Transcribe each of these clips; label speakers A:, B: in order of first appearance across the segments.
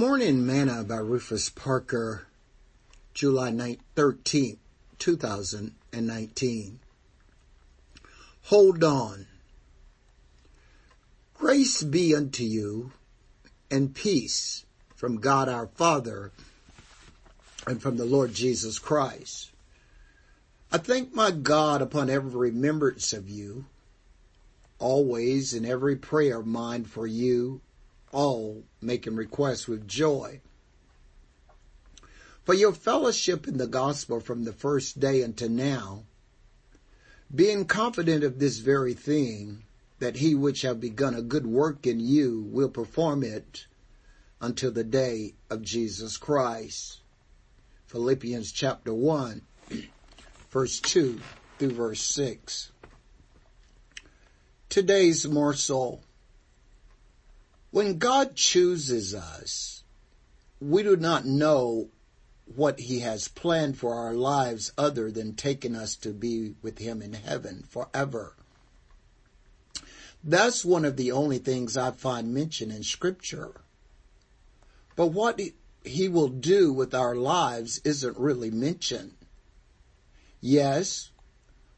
A: Morning Manna by Rufus Parker, July 9, 13, 2019. Hold on. Grace be unto you and peace from God our Father and from the Lord Jesus Christ. I thank my God upon every remembrance of you, always in every prayer of mine for you all making requests with joy. For your fellowship in the gospel from the first day until now, being confident of this very thing, that he which have begun a good work in you will perform it until the day of Jesus Christ. Philippians chapter 1, verse 2 through verse 6. Today's morsel when God chooses us, we do not know what he has planned for our lives other than taking us to be with him in heaven forever. That's one of the only things I find mentioned in scripture. But what he will do with our lives isn't really mentioned. Yes,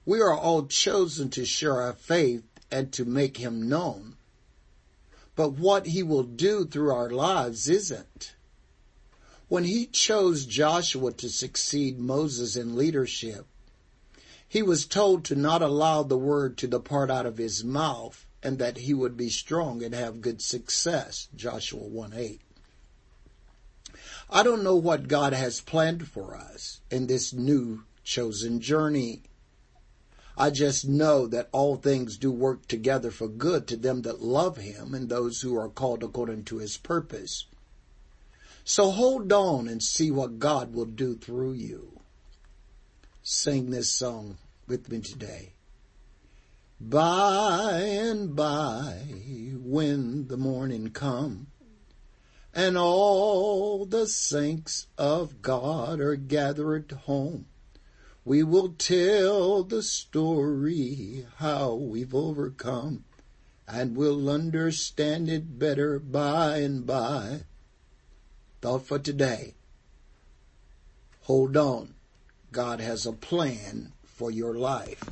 A: we are all chosen to share our faith and to make him known but what he will do through our lives isn't. When he chose Joshua to succeed Moses in leadership, he was told to not allow the word to depart out of his mouth and that he would be strong and have good success. Joshua 1 8. I don't know what God has planned for us in this new chosen journey. I just know that all things do work together for good to them that love him and those who are called according to his purpose. So hold on and see what God will do through you. Sing this song with me today. By and by, when the morning come, and all the saints of God are gathered home, we will tell the story how we've overcome and we'll understand it better by and by. Thought for today. Hold on. God has a plan for your life.